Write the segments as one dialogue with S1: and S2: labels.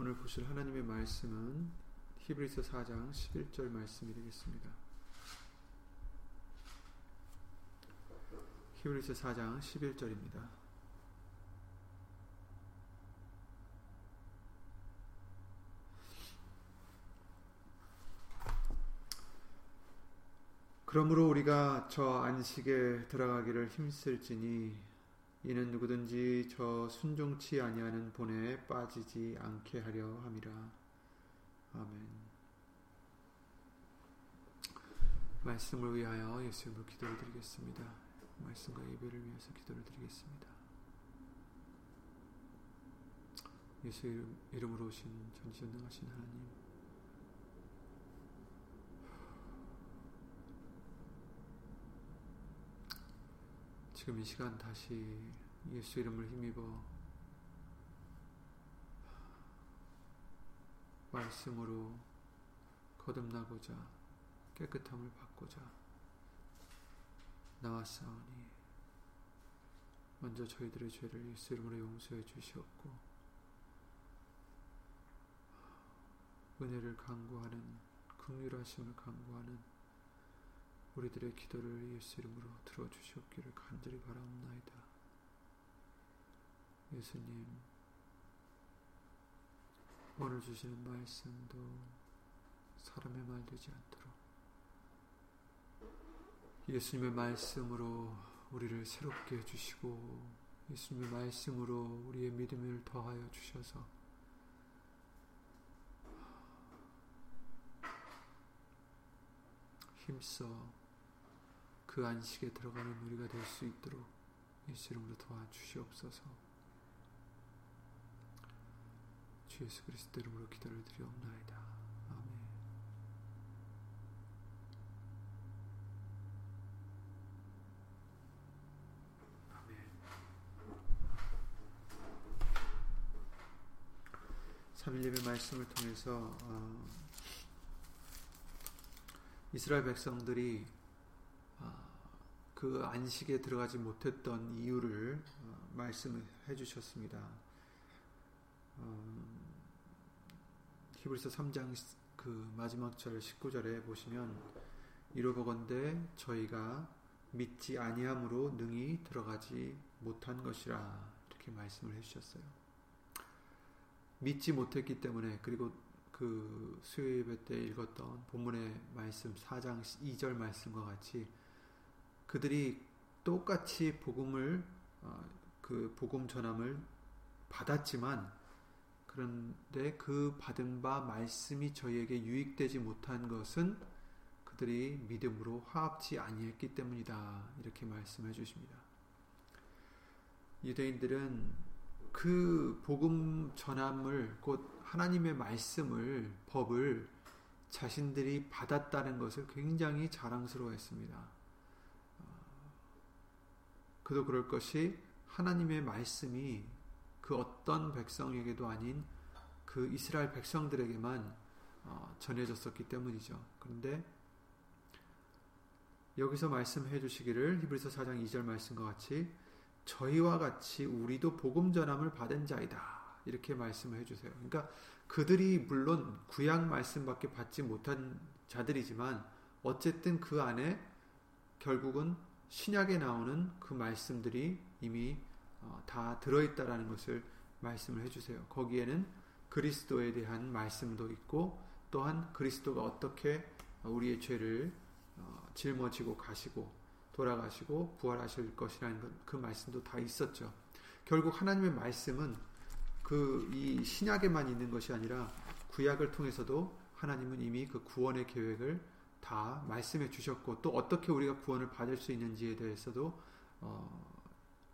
S1: 오늘 보실 하나님의 말씀은 히브리서 4장 11절 말씀이 되겠습니다. 히브리서 4장 11절입니다. 그러므로 우리가 저 안식에 들어가기를 힘쓸지니 이는 누구든지 저 순종치 아니하는 본에 빠지지 않게 하려 함이라. 아멘. 말씀을 위하여 예수님을 기도를 드리겠습니다. 말씀과 예배를 위해서 기도를 드리겠습니다. 예수 이름으로 오신 전지전능하신 하나님 지금 이 시간 다시 예수 이름을 힘입어 말씀으로 거듭나고자 깨끗함을 받고자 나왔사오니 먼저 저희들의 죄를 예수 이름으로 용서해 주시옵고 은혜를 강구하는 긍휼하심을 강구하는 우리들의 기도를 예수 이름으로 들어주시옵기를 간절히 바라옵나이다. 예수님, 오늘 주시는 말씀도 사람의 말 되지 않도록 예수님의 말씀으로 우리를 새롭게 해주시고 예수님의 말씀으로 우리의 믿음을 더하여 주셔서 힘써 그 안식에 들어가는 우리가 될 수 있도록 예수 이름으로 도와주시옵소서. 주 예수 그리스도 이름으로 기도를 드리옵나이다. 아멘. 아멘. 3일 예배 말씀을 통해서 어, 이스라엘 백성들이 그 안식에 들어가지 못했던 이유를 어, 말씀해 주셨습니다. 어, 히브리서 3장 그 마지막 절 19절에 보시면 이로보건대 저희가 믿지 아니함으로 능히 들어가지 못한 것이라 이렇게 말씀을 해 주셨어요. 믿지 못했기 때문에 그리고 그 수요 예배 때 읽었던 본문의 말씀 4장 2절 말씀과 같이 그들이 똑같이 복음을 어, 그 복음 전함을 받았지만 그런데 그 받은 바 말씀이 저희에게 유익되지 못한 것은 그들이 믿음으로 화합치 아니했기 때문이다. 이렇게 말씀해 주십니다. 유대인들은 그 복음 전함을 곧 하나님의 말씀을 법을 자신들이 받았다는 것을 굉장히 자랑스러워했습니다. 그도 그럴 것이 하나님의 말씀이 그 어떤 백성에게도 아닌 그 이스라엘 백성들에게만 어, 전해졌었기 때문이죠. 그런데 여기서 말씀해 주시기를 히브리서 4장 2절 말씀과 같이 저희와 같이 우리도 복음 전함을 받은 자이다. 이렇게 말씀을 해 주세요. 그러니까 그들이 물론 구약 말씀밖에 받지 못한 자들이지만 어쨌든 그 안에 결국은 신약에 나오는 그 말씀들이 이미 어, 다 들어있다라는 것을 말씀을 해주세요. 거기에는 그리스도에 대한 말씀도 있고 또한 그리스도가 어떻게 우리의 죄를 어, 짊어지고 가시고 돌아가시고 부활하실 것이라는 그 말씀도 다 있었죠. 결국 하나님의 말씀은 그 이 신약에만 있는 것이 아니라 구약을 통해서도 하나님은 이미 그 구원의 계획을 다 말씀해 주셨고 또 어떻게 우리가 구원을 받을 수 있는지에 대해서도 어,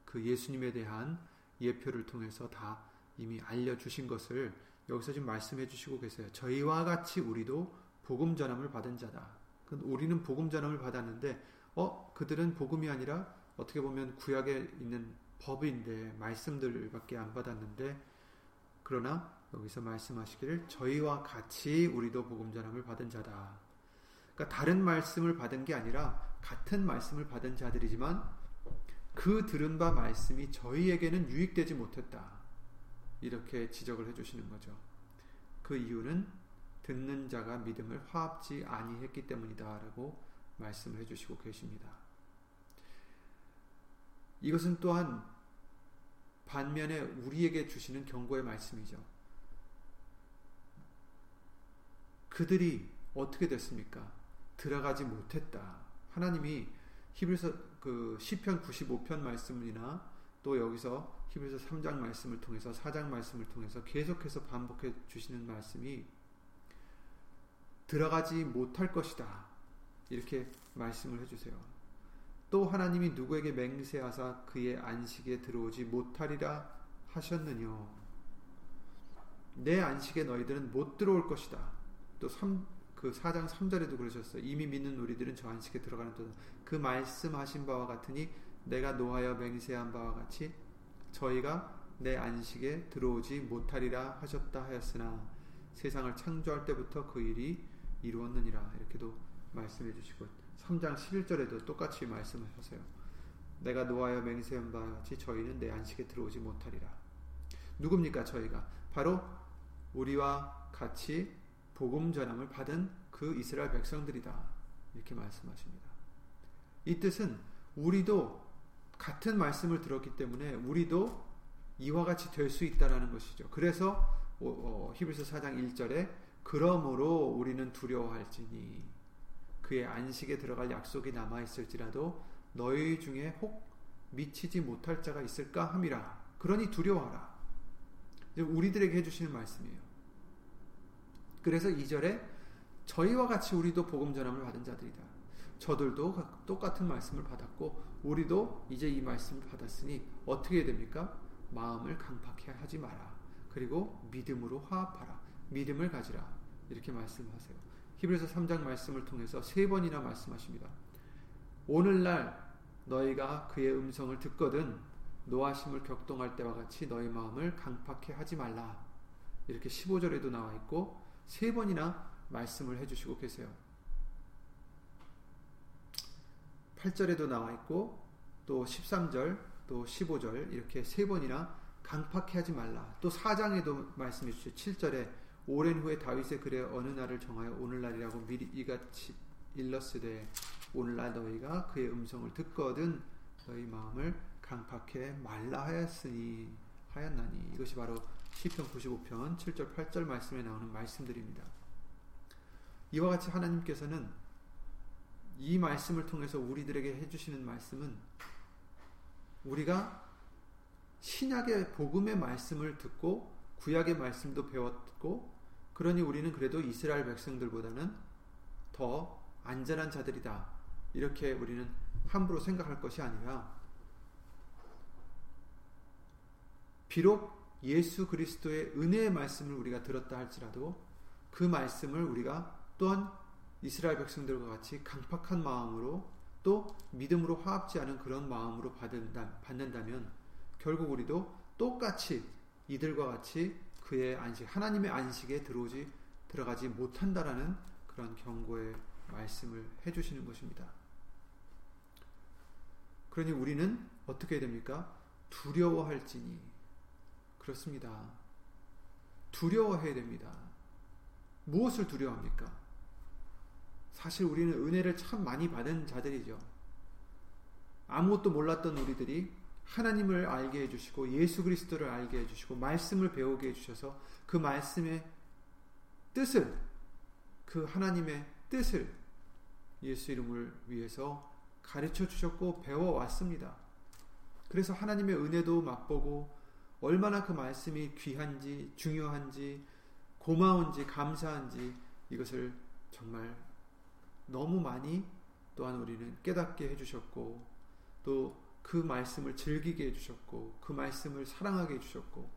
S1: 그 예수님에 대한 예표를 통해서 다 이미 알려 주신 것을 여기서 지금 말씀해 주시고 계세요. 저희와 같이 우리도 복음 전함을 받은 자다. 우리는 복음 전함을 받았는데 어 그들은 복음이 아니라 어떻게 보면 구약에 있는 법인데 말씀들밖에 안 받았는데 그러나 여기서 말씀하시기를 저희와 같이 우리도 복음 전함을 받은 자다. 그러니까 다른 말씀을 받은 게 아니라 같은 말씀을 받은 자들이지만 그 들은 바 말씀이 저희에게는 유익되지 못했다. 이렇게 지적을 해주시는 거죠. 그 이유는 듣는 자가 믿음을 화합지 아니했기 때문이다라고 말씀을 해주시고 계십니다. 이것은 또한 반면에 우리에게 주시는 경고의 말씀이죠. 그들이 어떻게 됐습니까? 들어가지 못했다. 하나님이 히브리서 그 시편 95편 말씀이나 또 여기서 히브리서 3장 말씀을 통해서 4장 말씀을 통해서 계속해서 반복해 주시는 말씀이 들어가지 못할 것이다. 이렇게 말씀을 해 주세요. 또 하나님이 누구에게 맹세하사 그의 안식에 들어오지 못하리라 하셨느뇨. 내 안식에 너희들은 못 들어올 것이다. 또 3, 그 4장 3절에도 그러셨어요. 이미 믿는 우리들은 저 안식에 들어가는 그 말씀하신 바와 같으니 내가 노하여 맹세한 바와 같이 저희가 내 안식에 들어오지 못하리라 하셨다 하였으나 세상을 창조할 때부터 그 일이 이루었느니라 이렇게도 말씀해 주시고 3장 11절에도 똑같이 말씀하셨어요. 내가 노하여 맹세한 바와 같이 저희는 내 안식에 들어오지 못하리라. 누굽니까 저희가? 바로 우리와 같이 복음 전함을 받은 그 이스라엘 백성들이다. 이렇게 말씀하십니다. 이 뜻은 우리도 같은 말씀을 들었기 때문에 우리도 이와 같이 될 수 있다라는 것이죠. 그래서 어, 히브리서 4장 1절에 그러므로 우리는 두려워할지니 그의 안식에 들어갈 약속이 남아 있을지라도 너희 중에 혹 미치지 못할 자가 있을까 함이라. 그러니 두려워하라. 우리들에게 해주시는 말씀이에요. 그래서 2절에 저희와 같이 우리도 복음 전함을 받은 자들이다. 저들도 똑같은 말씀을 받았고 우리도 이제 이 말씀을 받았으니 어떻게 됩니까? 마음을 강팍해 하지 마라. 그리고 믿음으로 화합하라. 믿음을 가지라. 이렇게 말씀하세요. 히브리서 3장 말씀을 통해서 세 번이나 말씀하십니다. 오늘날 너희가 그의 음성을 듣거든 노하심을 격동할 때와 같이 너희 마음을 강팍해 하지 말라. 이렇게 15절에도 나와 있고 세 번이나 말씀을 해주시고 계세요. 8절에도 나와 있고 또 13절 또 15절 이렇게 세 번이나 강팍해 하지 말라. 또 4장에도 말씀해 주시죠. 7절에 오랜 후에 다윗의 글에 어느 날을 정하여 오늘날이라고 미리 이같이 일렀으되 오늘날 너희가 그의 음성을 듣거든 너희 마음을 강팍해 말라 하였으니 하였나니 이것이 바로 시편 95편 7절 8절 말씀에 나오는 말씀들입니다. 이와 같이 하나님께서는 이 말씀을 통해서 우리들에게 해주시는 말씀은 우리가 신약의 복음의 말씀을 듣고 구약의 말씀도 배웠고 그러니 우리는 그래도 이스라엘 백성들보다는 더 안전한 자들이다. 이렇게 우리는 함부로 생각할 것이 아니라 비록 예수 그리스도의 은혜의 말씀을 우리가 들었다 할지라도 그 말씀을 우리가 또한 이스라엘 백성들과 같이 강팍한 마음으로 또 믿음으로 화합지 않은 그런 마음으로 받는다, 받는다면 결국 우리도 똑같이 이들과 같이 그의 안식, 하나님의 안식에 들어오지, 들어가지 못한다라는 그런 경고의 말씀을 해주시는 것입니다. 그러니 우리는 어떻게 됩니까? 두려워할지니 그렇습니다. 두려워해야 됩니다. 무엇을 두려워합니까? 사실 우리는 은혜를 참 많이 받은 자들이죠. 아무것도 몰랐던 우리들이 하나님을 알게 해주시고 예수 그리스도를 알게 해주시고 말씀을 배우게 해주셔서 그 말씀의 뜻을 그 하나님의 뜻을 예수 이름을 위해서 가르쳐 주셨고 배워왔습니다. 그래서 하나님의 은혜도 맛보고 얼마나 그 말씀이 귀한지, 중요한지, 고마운지, 감사한지 이것을 정말 너무 많이 또한 우리는 깨닫게 해주셨고 또 그 말씀을 즐기게 해주셨고 그 말씀을 사랑하게 해주셨고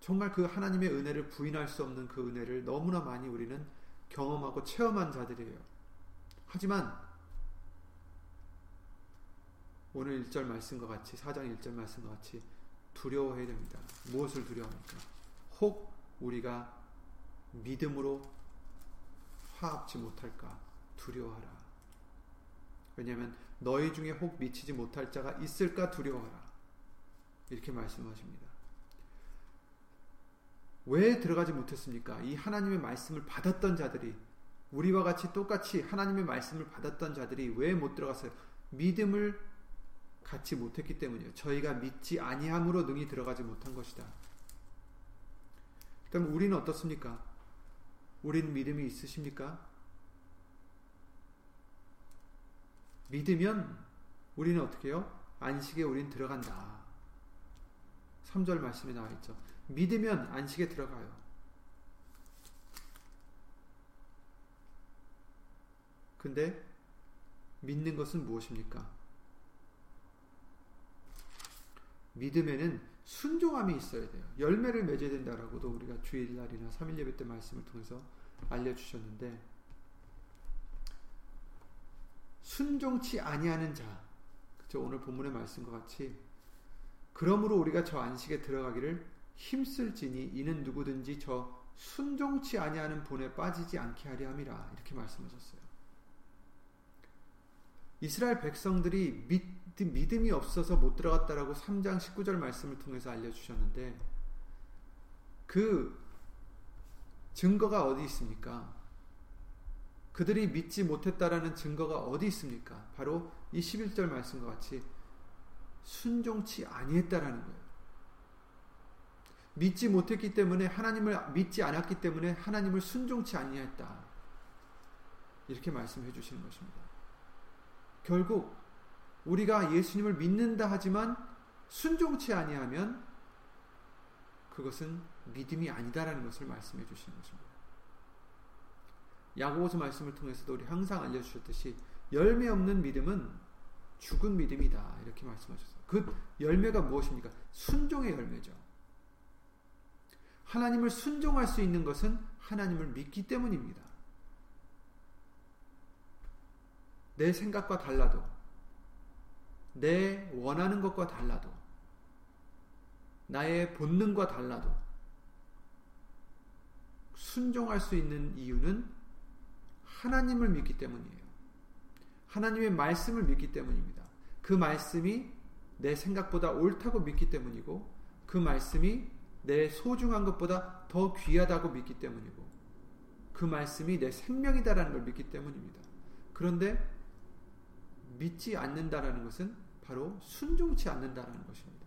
S1: 정말 그 하나님의 은혜를 부인할 수 없는 그 은혜를 너무나 많이 우리는 경험하고 체험한 자들이에요. 하지만 오늘 1절 말씀과 같이 4장 1절 말씀과 같이 두려워해야 됩니다. 무엇을 두려워합니까? 혹 우리가 믿음으로 화합지 못할까 두려워하라. 왜냐하면 너희 중에 혹 미치지 못할 자가 있을까 두려워하라. 이렇게 말씀하십니다. 왜 들어가지 못했습니까? 이 하나님의 말씀을 받았던 자들이 우리와 같이 똑같이 하나님의 말씀을 받았던 자들이 왜 못 들어갔어요? 믿음을 갖지 못했기 때문이에요. 저희가 믿지 아니함으로 능히 들어가지 못한 것이다. 그럼 우리는 어떻습니까? 우리는 믿음이 있으십니까? 믿으면 우리는 어떻게 해요? 안식에 우린 들어간다. 3절 말씀에 나와 있죠. 믿으면 안식에 들어가요. 근데 믿는 것은 무엇입니까? 믿음에는 순종함이 있어야 돼요. 열매를 맺어야 된다라고도 우리가 주일날이나 3일 예배 때 말씀을 통해서 알려주셨는데 순종치 아니하는 자 그죠 오늘 본문의 말씀과 같이 그러므로 우리가 저 안식에 들어가기를 힘쓸지니 이는 누구든지 저 순종치 아니하는 본에 빠지지 않게 하려 함이라 이렇게 말씀하셨어요. 이스라엘 백성들이 믿, 믿음이 없어서 못 들어갔다라고 3장 19절 말씀을 통해서 알려주셨는데 그 증거가 어디 있습니까? 그들이 믿지 못했다라는 증거가 어디 있습니까? 바로 이 11절 말씀과 같이 순종치 아니했다라는 거예요. 믿지 못했기 때문에 하나님을 믿지 않았기 때문에 하나님을 순종치 아니했다. 이렇게 말씀해 주시는 것입니다. 결국 우리가 예수님을 믿는다 하지만 순종치 아니하면 그것은 믿음이 아니다라는 것을 말씀해 주시는 것입니다. 야고보서 말씀을 통해서도 우리 항상 알려 주셨듯이 열매 없는 믿음은 죽은 믿음이다 이렇게 말씀하셨어요. 그 열매가 무엇입니까? 순종의 열매죠. 하나님을 순종할 수 있는 것은 하나님을 믿기 때문입니다. 내 생각과 달라도, 내 원하는 것과 달라도, 나의 본능과 달라도, 순종할 수 있는 이유는 하나님을 믿기 때문이에요. 하나님의 말씀을 믿기 때문입니다. 그 말씀이 내 생각보다 옳다고 믿기 때문이고, 그 말씀이 내 소중한 것보다 더 귀하다고 믿기 때문이고, 그 말씀이 내 생명이다라는 걸 믿기 때문입니다. 그런데 믿지 않는다라는 것은 바로 순종치 않는다라는 것입니다.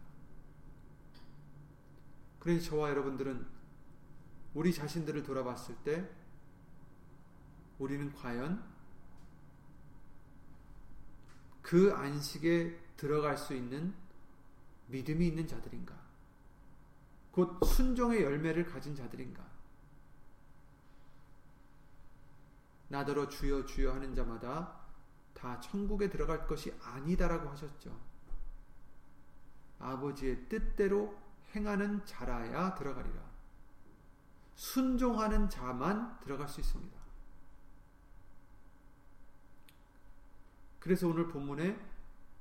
S1: 그래서 저와 여러분들은 우리 자신들을 돌아봤을 때 우리는 과연 그 안식에 들어갈 수 있는 믿음이 있는 자들인가? 곧 순종의 열매를 가진 자들인가? 나더러 주여 주여 하는 자마다 다 천국에 들어갈 것이 아니다라고 하셨죠. 아버지의 뜻대로 행하는 자라야 들어가리라. 순종하는 자만 들어갈 수 있습니다. 그래서 오늘 본문에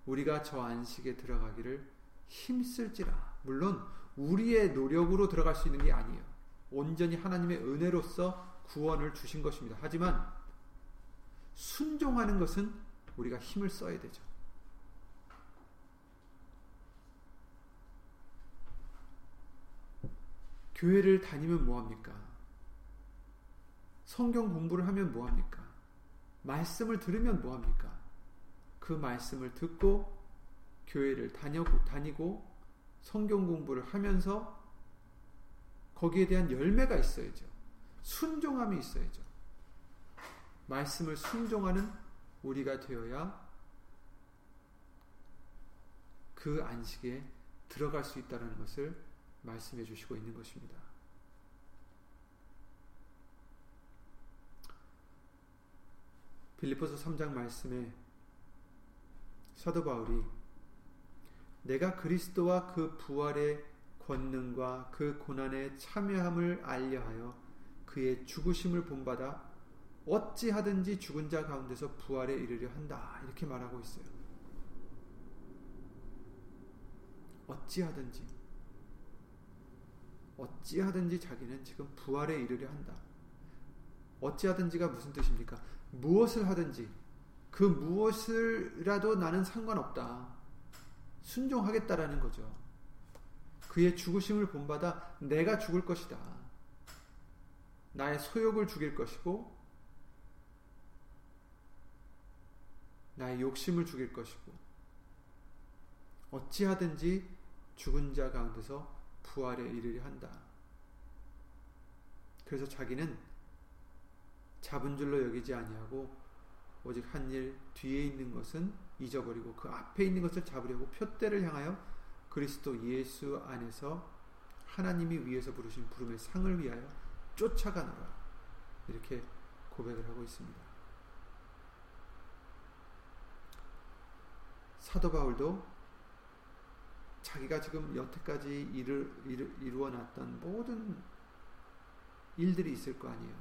S1: 우리가 저 안식에 들어가기를 힘쓸지라. 물론 우리의 노력으로 들어갈 수 있는 게 아니에요. 온전히 하나님의 은혜로서 구원을 주신 것입니다. 하지만 순종하는 것은 우리가 힘을 써야 되죠. 교회를 다니면 뭐합니까? 성경 공부를 하면 뭐합니까? 말씀을 들으면 뭐합니까? 그 말씀을 듣고 교회를 다녀고, 다니고 성경 공부를 하면서 거기에 대한 열매가 있어야죠. 순종함이 있어야죠. 말씀을 순종하는 우리가 되어야 그 안식에 들어갈 수 있다는 것을 말씀해 주시고 있는 것입니다. 빌리포스 3장 말씀에 사도 바울이 내가 그리스도와 그 부활의 권능과 그 고난의 참여함을 알려하여 그의 죽으심을 본받아 어찌하든지 죽은 자 가운데서 부활에 이르려 한다. 이렇게 말하고 있어요. 어찌하든지 어찌하든지 자기는 지금 부활에 이르려 한다. 어찌하든지가 무슨 뜻입니까? 무엇을 하든지 그 무엇을라도 나는 상관없다. 순종하겠다라는 거죠. 그의 죽으심을 본받아 내가 죽을 것이다. 나의 소욕을 죽일 것이고 나의 욕심을 죽일 것이고 어찌하든지 죽은 자 가운데서 부활에 이르려 한다. 그래서 자기는 잡은 줄로 여기지 아니하고 오직 한 일 뒤에 있는 것은 잊어버리고 그 앞에 있는 것을 잡으려고 표대를 향하여 그리스도 예수 안에서 하나님이 위에서 부르신 부름의 상을 위하여 쫓아가노라. 이렇게 고백을 하고 있습니다. 사도 바울도 자기가 지금 여태까지 이루, 이루, 이루어 놨던 모든 일들이 있을 거 아니에요.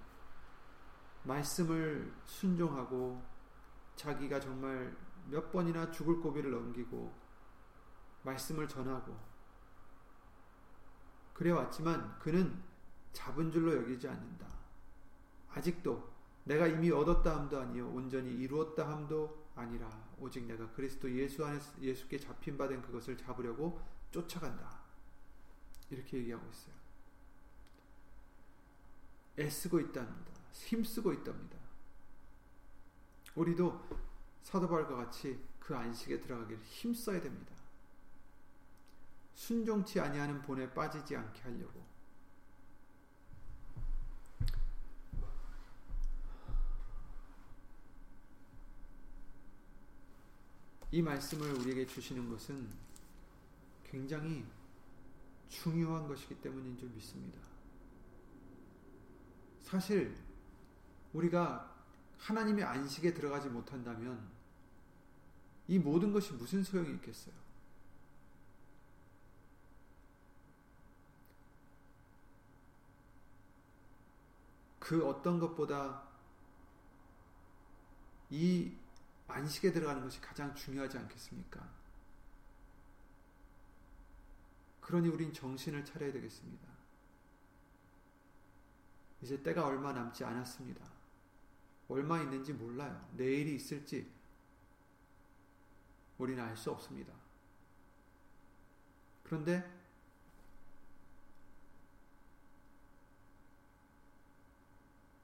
S1: 말씀을 순종하고 자기가 정말 몇 번이나 죽을 고비를 넘기고 말씀을 전하고 그래 왔지만 그는 잡은 줄로 여기지 않는다. 아직도 내가 이미 얻었다 함도 아니요 온전히 이루었다 함도 아니라 오직 내가 그리스도 예수 안에 예수께 잡힌 바 된 그것을 잡으려고 쫓아간다. 이렇게 얘기하고 있어요. 애쓰고 있답니다. 힘쓰고 있답니다. 우리도 사도 바울과 같이 그 안식에 들어가기를 힘써야 됩니다. 순종치 아니하는 본에 빠지지 않게 하려고. 이 말씀을 우리에게 주시는 것은 굉장히 중요한 것이기 때문인 줄 믿습니다. 사실 우리가 하나님의 안식에 들어가지 못한다면 이 모든 것이 무슨 소용이 있겠어요? 그 어떤 것보다 이 안식에 들어가는 것이 가장 중요하지 않겠습니까? 그러니 우린 정신을 차려야 되겠습니다. 이제 때가 얼마 남지 않았습니다. 얼마 있는지 몰라요. 내일이 있을지 우리는 알 수 없습니다. 그런데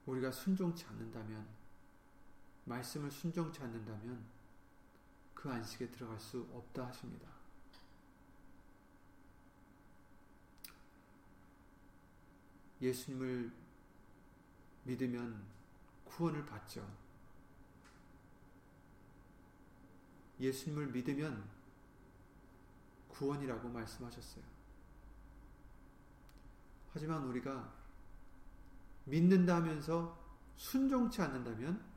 S1: 우리가 순종치 않는다면 말씀을 순종치 않는다면 그 안식에 들어갈 수 없다 하십니다. 예수님을 믿으면 구원을 받죠. 예수님을 믿으면 구원이라고 말씀하셨어요. 하지만 우리가 믿는다 하면서 순종치 않는다면 그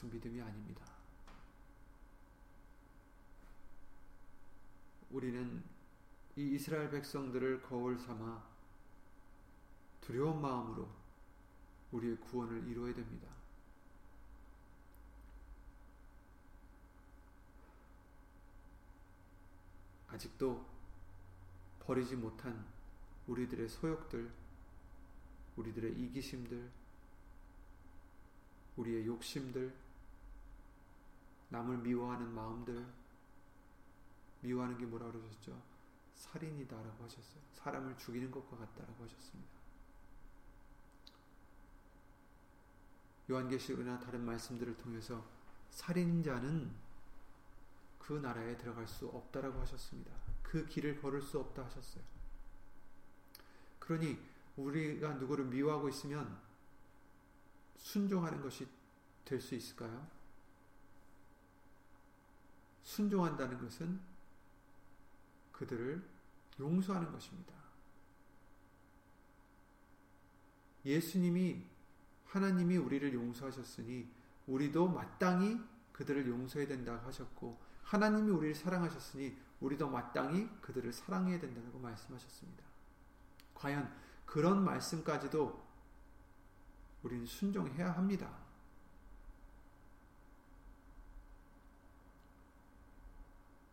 S1: 것은 믿음이 아닙니다. 우리는 이 이스라엘 백성들을 거울 삼아 두려운 마음으로 우리의 구원을 이루어야 됩니다. 아직도 버리지 못한 우리들의 소욕들, 우리들의 이기심들, 우리의 욕심들, 남을 미워하는 마음들, 미워하는 게 뭐라 그러셨죠? 살인이다라고 하셨어요. 사람을 죽이는 것과 같다라고 하셨습니다. 요한계시록이나 다른 말씀들을 통해서 살인자는 그 나라에 들어갈 수 없다라고 하셨습니다. 그 길을 걸을 수 없다 하셨어요. 그러니 우리가 누구를 미워하고 있으면 순종하는 것이 될 수 있을까요? 순종한다는 것은 그들을 용서하는 것입니다. 예수님이 하나님이 우리를 용서하셨으니 우리도 마땅히 그들을 용서해야 된다고 하셨고 하나님이 우리를 사랑하셨으니 우리도 마땅히 그들을 사랑해야 된다고 말씀하셨습니다. 과연 그런 말씀까지도 우리는 순종해야 합니다.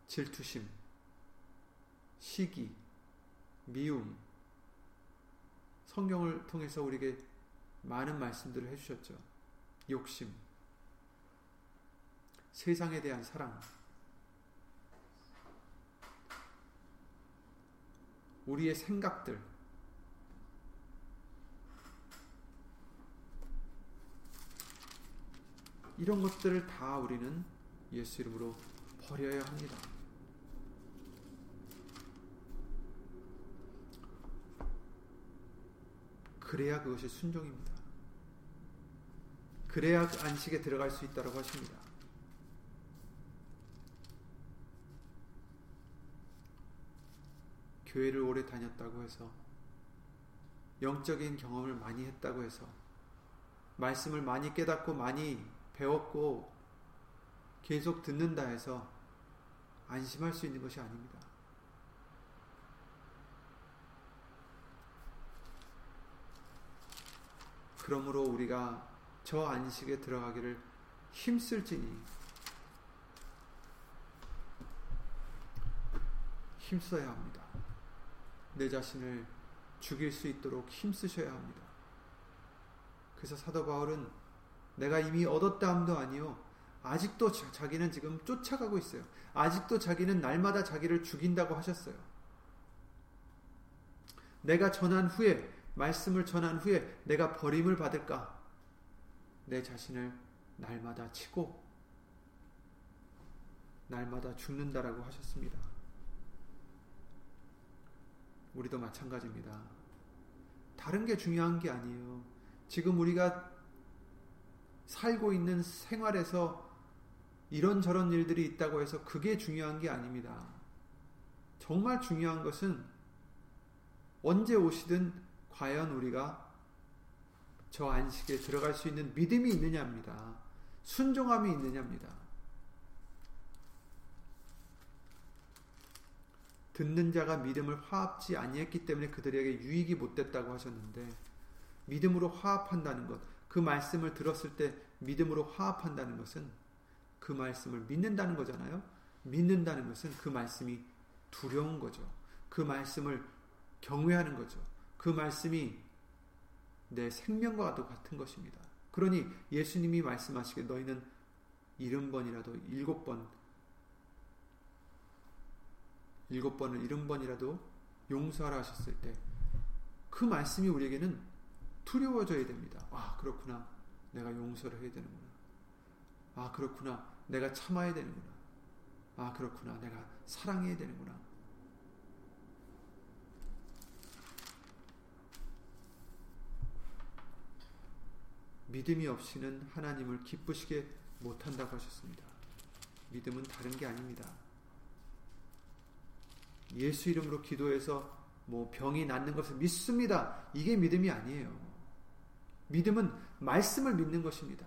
S1: 질투심, 시기, 미움, 성경을 통해서 우리에게 많은 말씀들을 해주셨죠. 욕심, 세상에 대한 사랑, 우리의 생각들, 이런 것들을 다 우리는 예수 이름으로 버려야 합니다. 그래야 그것이 순종입니다. 그래야 안식에 들어갈 수 있다고 하십니다. 교회를 오래 다녔다고 해서 영적인 경험을 많이 했다고 해서 말씀을 많이 깨닫고 많이 배웠고 계속 듣는다 해서 안심할 수 있는 것이 아닙니다. 그러므로 우리가 저 안식에 들어가기를 힘쓸지니 힘써야 합니다. 내 자신을 죽일 수 있도록 힘쓰셔야 합니다. 그래서 사도 바울은 내가 이미 얻었다함도 아니요. 아직도 자 기는 지금 쫓아가고 있어요. 아직도 자기는 날마다 자기를 죽인다고 하셨어요. 내가 전한 후에 말씀을 전한 후에 내가 버림을 받을까? 내 자신을 날마다 치고 날마다 죽는다라고 하셨습니다. 우리도 마찬가지입니다. 다른 게 중요한 게 아니에요. 지금 우리가 살고 있는 생활에서 이런저런 일들이 있다고 해서 그게 중요한 게 아닙니다. 정말 중요한 것은 언제 오시든 과연 우리가 저 안식에 들어갈 수 있는 믿음이 있느냐입니다. 순종함이 있느냐입니다. 듣는 자가 믿음을 화합지 아니했기 때문에 그들에게 유익이 못 됐다고 하셨는데 믿음으로 화합한다는 것, 그 말씀을 들었을 때 믿음으로 화합한다는 것은 그 말씀을 믿는다는 거잖아요. 믿는다는 것은 그 말씀이 두려운 거죠. 그 말씀을 경외하는 거죠. 그 말씀이 내 생명과도 같은 것입니다. 그러니 예수님이 말씀하시기에 너희는 일흔 번이라도 일곱 번 일곱 번을 일흔 번이라도 용서하라 하셨을 때 그 말씀이 우리에게는 두려워져야 됩니다. 아 그렇구나 내가 용서를 해야 되는구나. 아 그렇구나 내가 참아야 되는구나. 아 그렇구나 내가 사랑해야 되는구나. 믿음이 없이는 하나님을 기쁘시게 못한다고 하셨습니다. 믿음은 다른 게 아닙니다. 예수 이름으로 기도해서 뭐 병이 낫는 것을 믿습니다. 이게 믿음이 아니에요. 믿음은 말씀을 믿는 것입니다.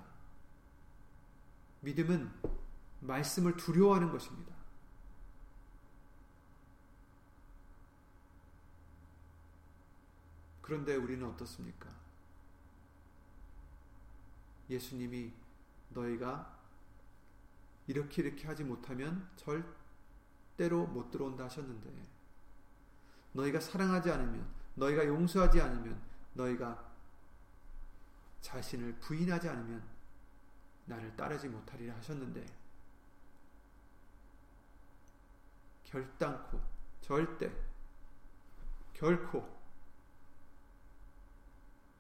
S1: 믿음은 말씀을 두려워하는 것입니다. 그런데 우리는 어떻습니까? 예수님이 너희가 이렇게 이렇게 하지 못하면 절대로 못 들어온다 하셨는데 너희가 사랑하지 않으면 너희가 용서하지 않으면 너희가 자신을 부인하지 않으면 나를 따르지 못하리라 하셨는데 결단코 절대 결코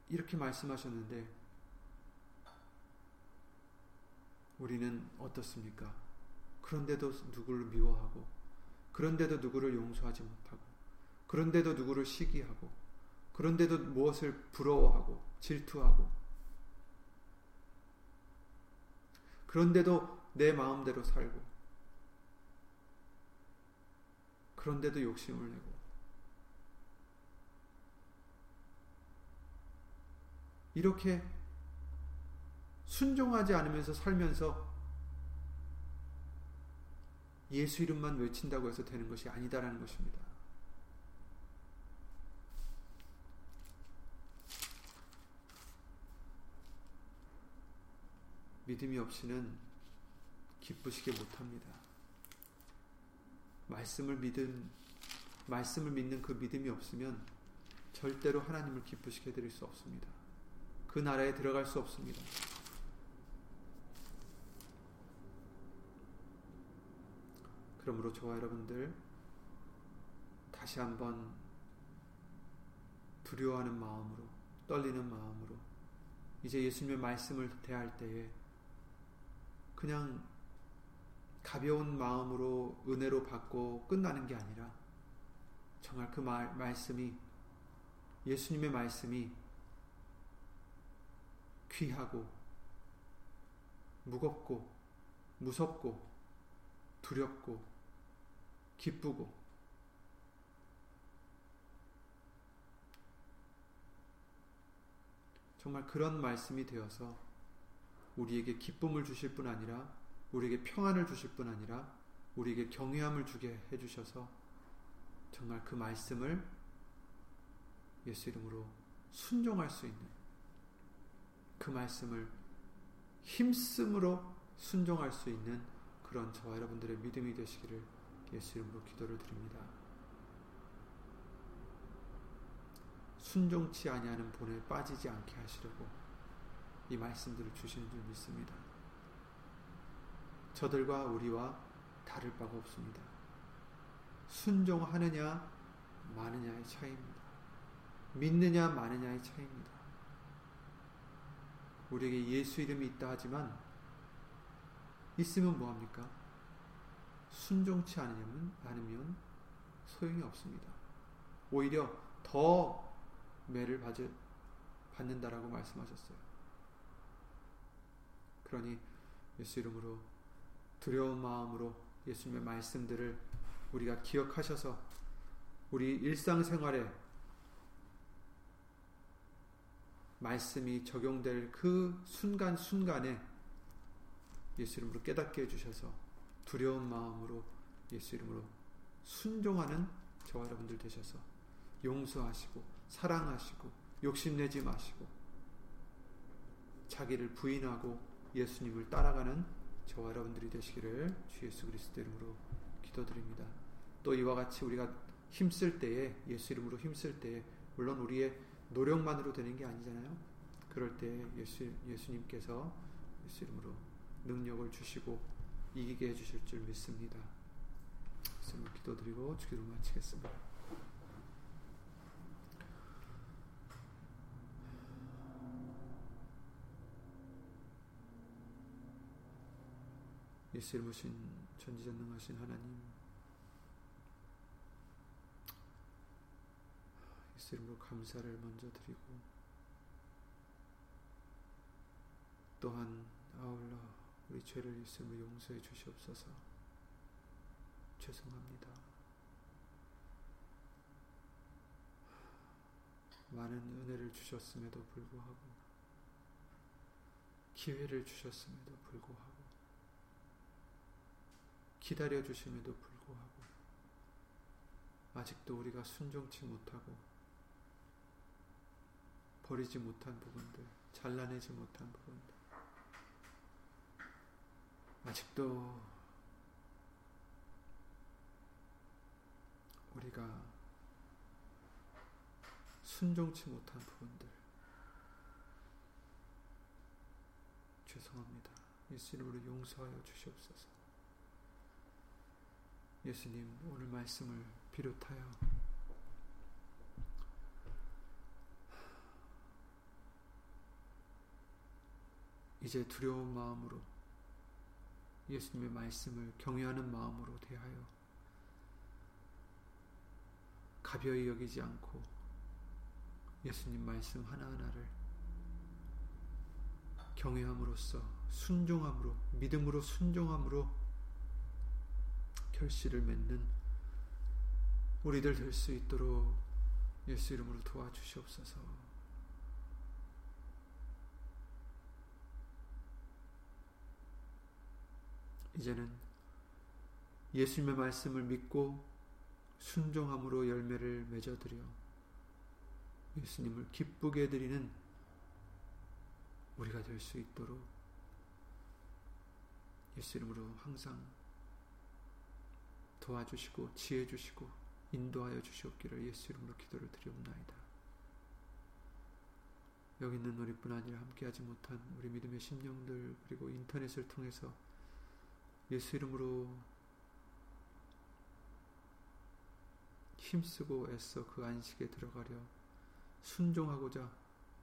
S1: 이렇게 말씀하셨는데 우리는 어떻습니까? 그런데도 누구를 미워하고, 그런데도 누구를 용서하지 못하고, 그런데도 누구를 시기하고, 그런데도 무엇을 부러워하고, 질투하고, 그런데도 내 마음대로 살고, 그런데도 욕심을 내고, 이렇게 순종하지 않으면서 살면서 예수 이름만 외친다고 해서 되는 것이 아니다라는 것입니다. 믿음이 없이는 기쁘시게 못합니다. 말씀을 믿은 말씀을 믿는 그 믿음이 없으면 절대로 하나님을 기쁘시게 드릴 수 없습니다. 그 나라에 들어갈 수 없습니다. 그러므로 저와 여러분들 다시 한번 두려워하는 마음으로 떨리는 마음으로 이제 예수님의 말씀을 대할 때에 그냥 가벼운 마음으로 은혜로 받고 끝나는 게 아니라 정말 그 말, 말씀이 예수님의 말씀이 귀하고 무겁고 무섭고 두렵고 기쁘고. 정말 그런 말씀이 되어서 우리에게 기쁨을 주실 뿐 아니라 우리에게 평안을 주실 뿐 아니라 우리에게 경외함을 주게 해주셔서 정말 그 말씀을 예수 이름으로 순종할 수 있는 그 말씀을 힘씀으로 순종할 수 있는 그런 저와 여러분들의 믿음이 되시기를 예수 이름으로 기도를 드립니다. 순종치 아니하는 본에 빠지지 않게 하시려고 이 말씀들을 주시는 줄 믿습니다. 저들과 우리와 다를 바가 없습니다. 순종하느냐 마느냐의 차이입니다. 믿느냐 마느냐의 차이입니다. 우리에게 예수 이름이 있다 하지만 있으면 뭐합니까? 순종치 않으면, 않으면 소용이 없습니다. 오히려 더 매를 받는다라고 말씀하셨어요. 그러니 예수 이름으로 두려운 마음으로 예수님의 말씀들을 우리가 기억하셔서 우리 일상생활에 말씀이 적용될 그 순간순간에 예수 이름으로 깨닫게 해주셔서 두려운 마음으로 예수 이름으로 순종하는 저와 여러분들 되셔서 용서하시고 사랑하시고 욕심내지 마시고 자기를 부인하고 예수님을 따라가는 저와 여러분들이 되시기를 주 예수 그리스도 이름으로 기도드립니다. 또 이와 같이 우리가 힘쓸 때에 예수 이름으로 힘쓸 때에 물론 우리의 노력만으로 되는 게 아니잖아요. 그럴 때 예수 예수님께서 예수 이름으로 능력을 주시고 이기게 해 주실 줄 믿습니다. 예수님 기도드리고 주기도 마치겠습니다. 예수 이름으신 전지전능하신 하나님 예수 이름으로 감사를 먼저 드리고 또한 아울러 우리 죄를 이름으로 용서해 주시옵소서. 죄송합니다. 많은 은혜를 주셨음에도 불구하고 기회를 주셨음에도 불구하고 기다려 주심에도 불구하고 아직도 우리가 순종치 못하고 버리지 못한 부분들, 잘라내지 못한 부분들, 아직도 우리가 순종치 못한 부분들, 죄송합니다. 예수 이름으로 용서하여 주시옵소서. 예수님 오늘 말씀을 비롯하여 이제 두려운 마음으로 예수님의 말씀을 경외하는 마음으로 대하여 가벼이 여기지 않고 예수님 말씀 하나하나를 경외함으로써 순종함으로 믿음으로 순종함으로 결실을 맺는 우리들 될 수 있도록 예수 이름으로 도와주시옵소서. 이제는 예수님의 말씀을 믿고 순종함으로 열매를 맺어드려 예수님을 기쁘게 드리는 우리가 될 수 있도록 예수 이름으로 항상 도와주시고 지혜 주시고 인도하여 주시옵기를 예수 이름으로 기도를 드리옵나이다. 여기 있는 우리뿐 아니라 함께하지 못한 우리 믿음의 심령들 그리고 인터넷을 통해서 예수 이름으로 힘쓰고 애써 그 안식에 들어가려 순종하고자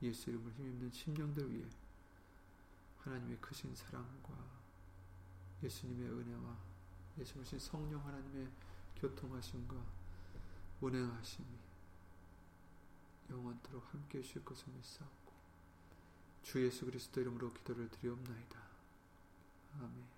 S1: 예수 이름을 힘입는 심령들 위해 하나님의 크신 사랑과 예수님의 은혜와 예수님 성령 하나님의 교통하심과 운행하심이 영원토록 함께 해주실 것을 믿사옵고 주 예수 그리스도 이름으로 기도를 드리옵나이다. 아멘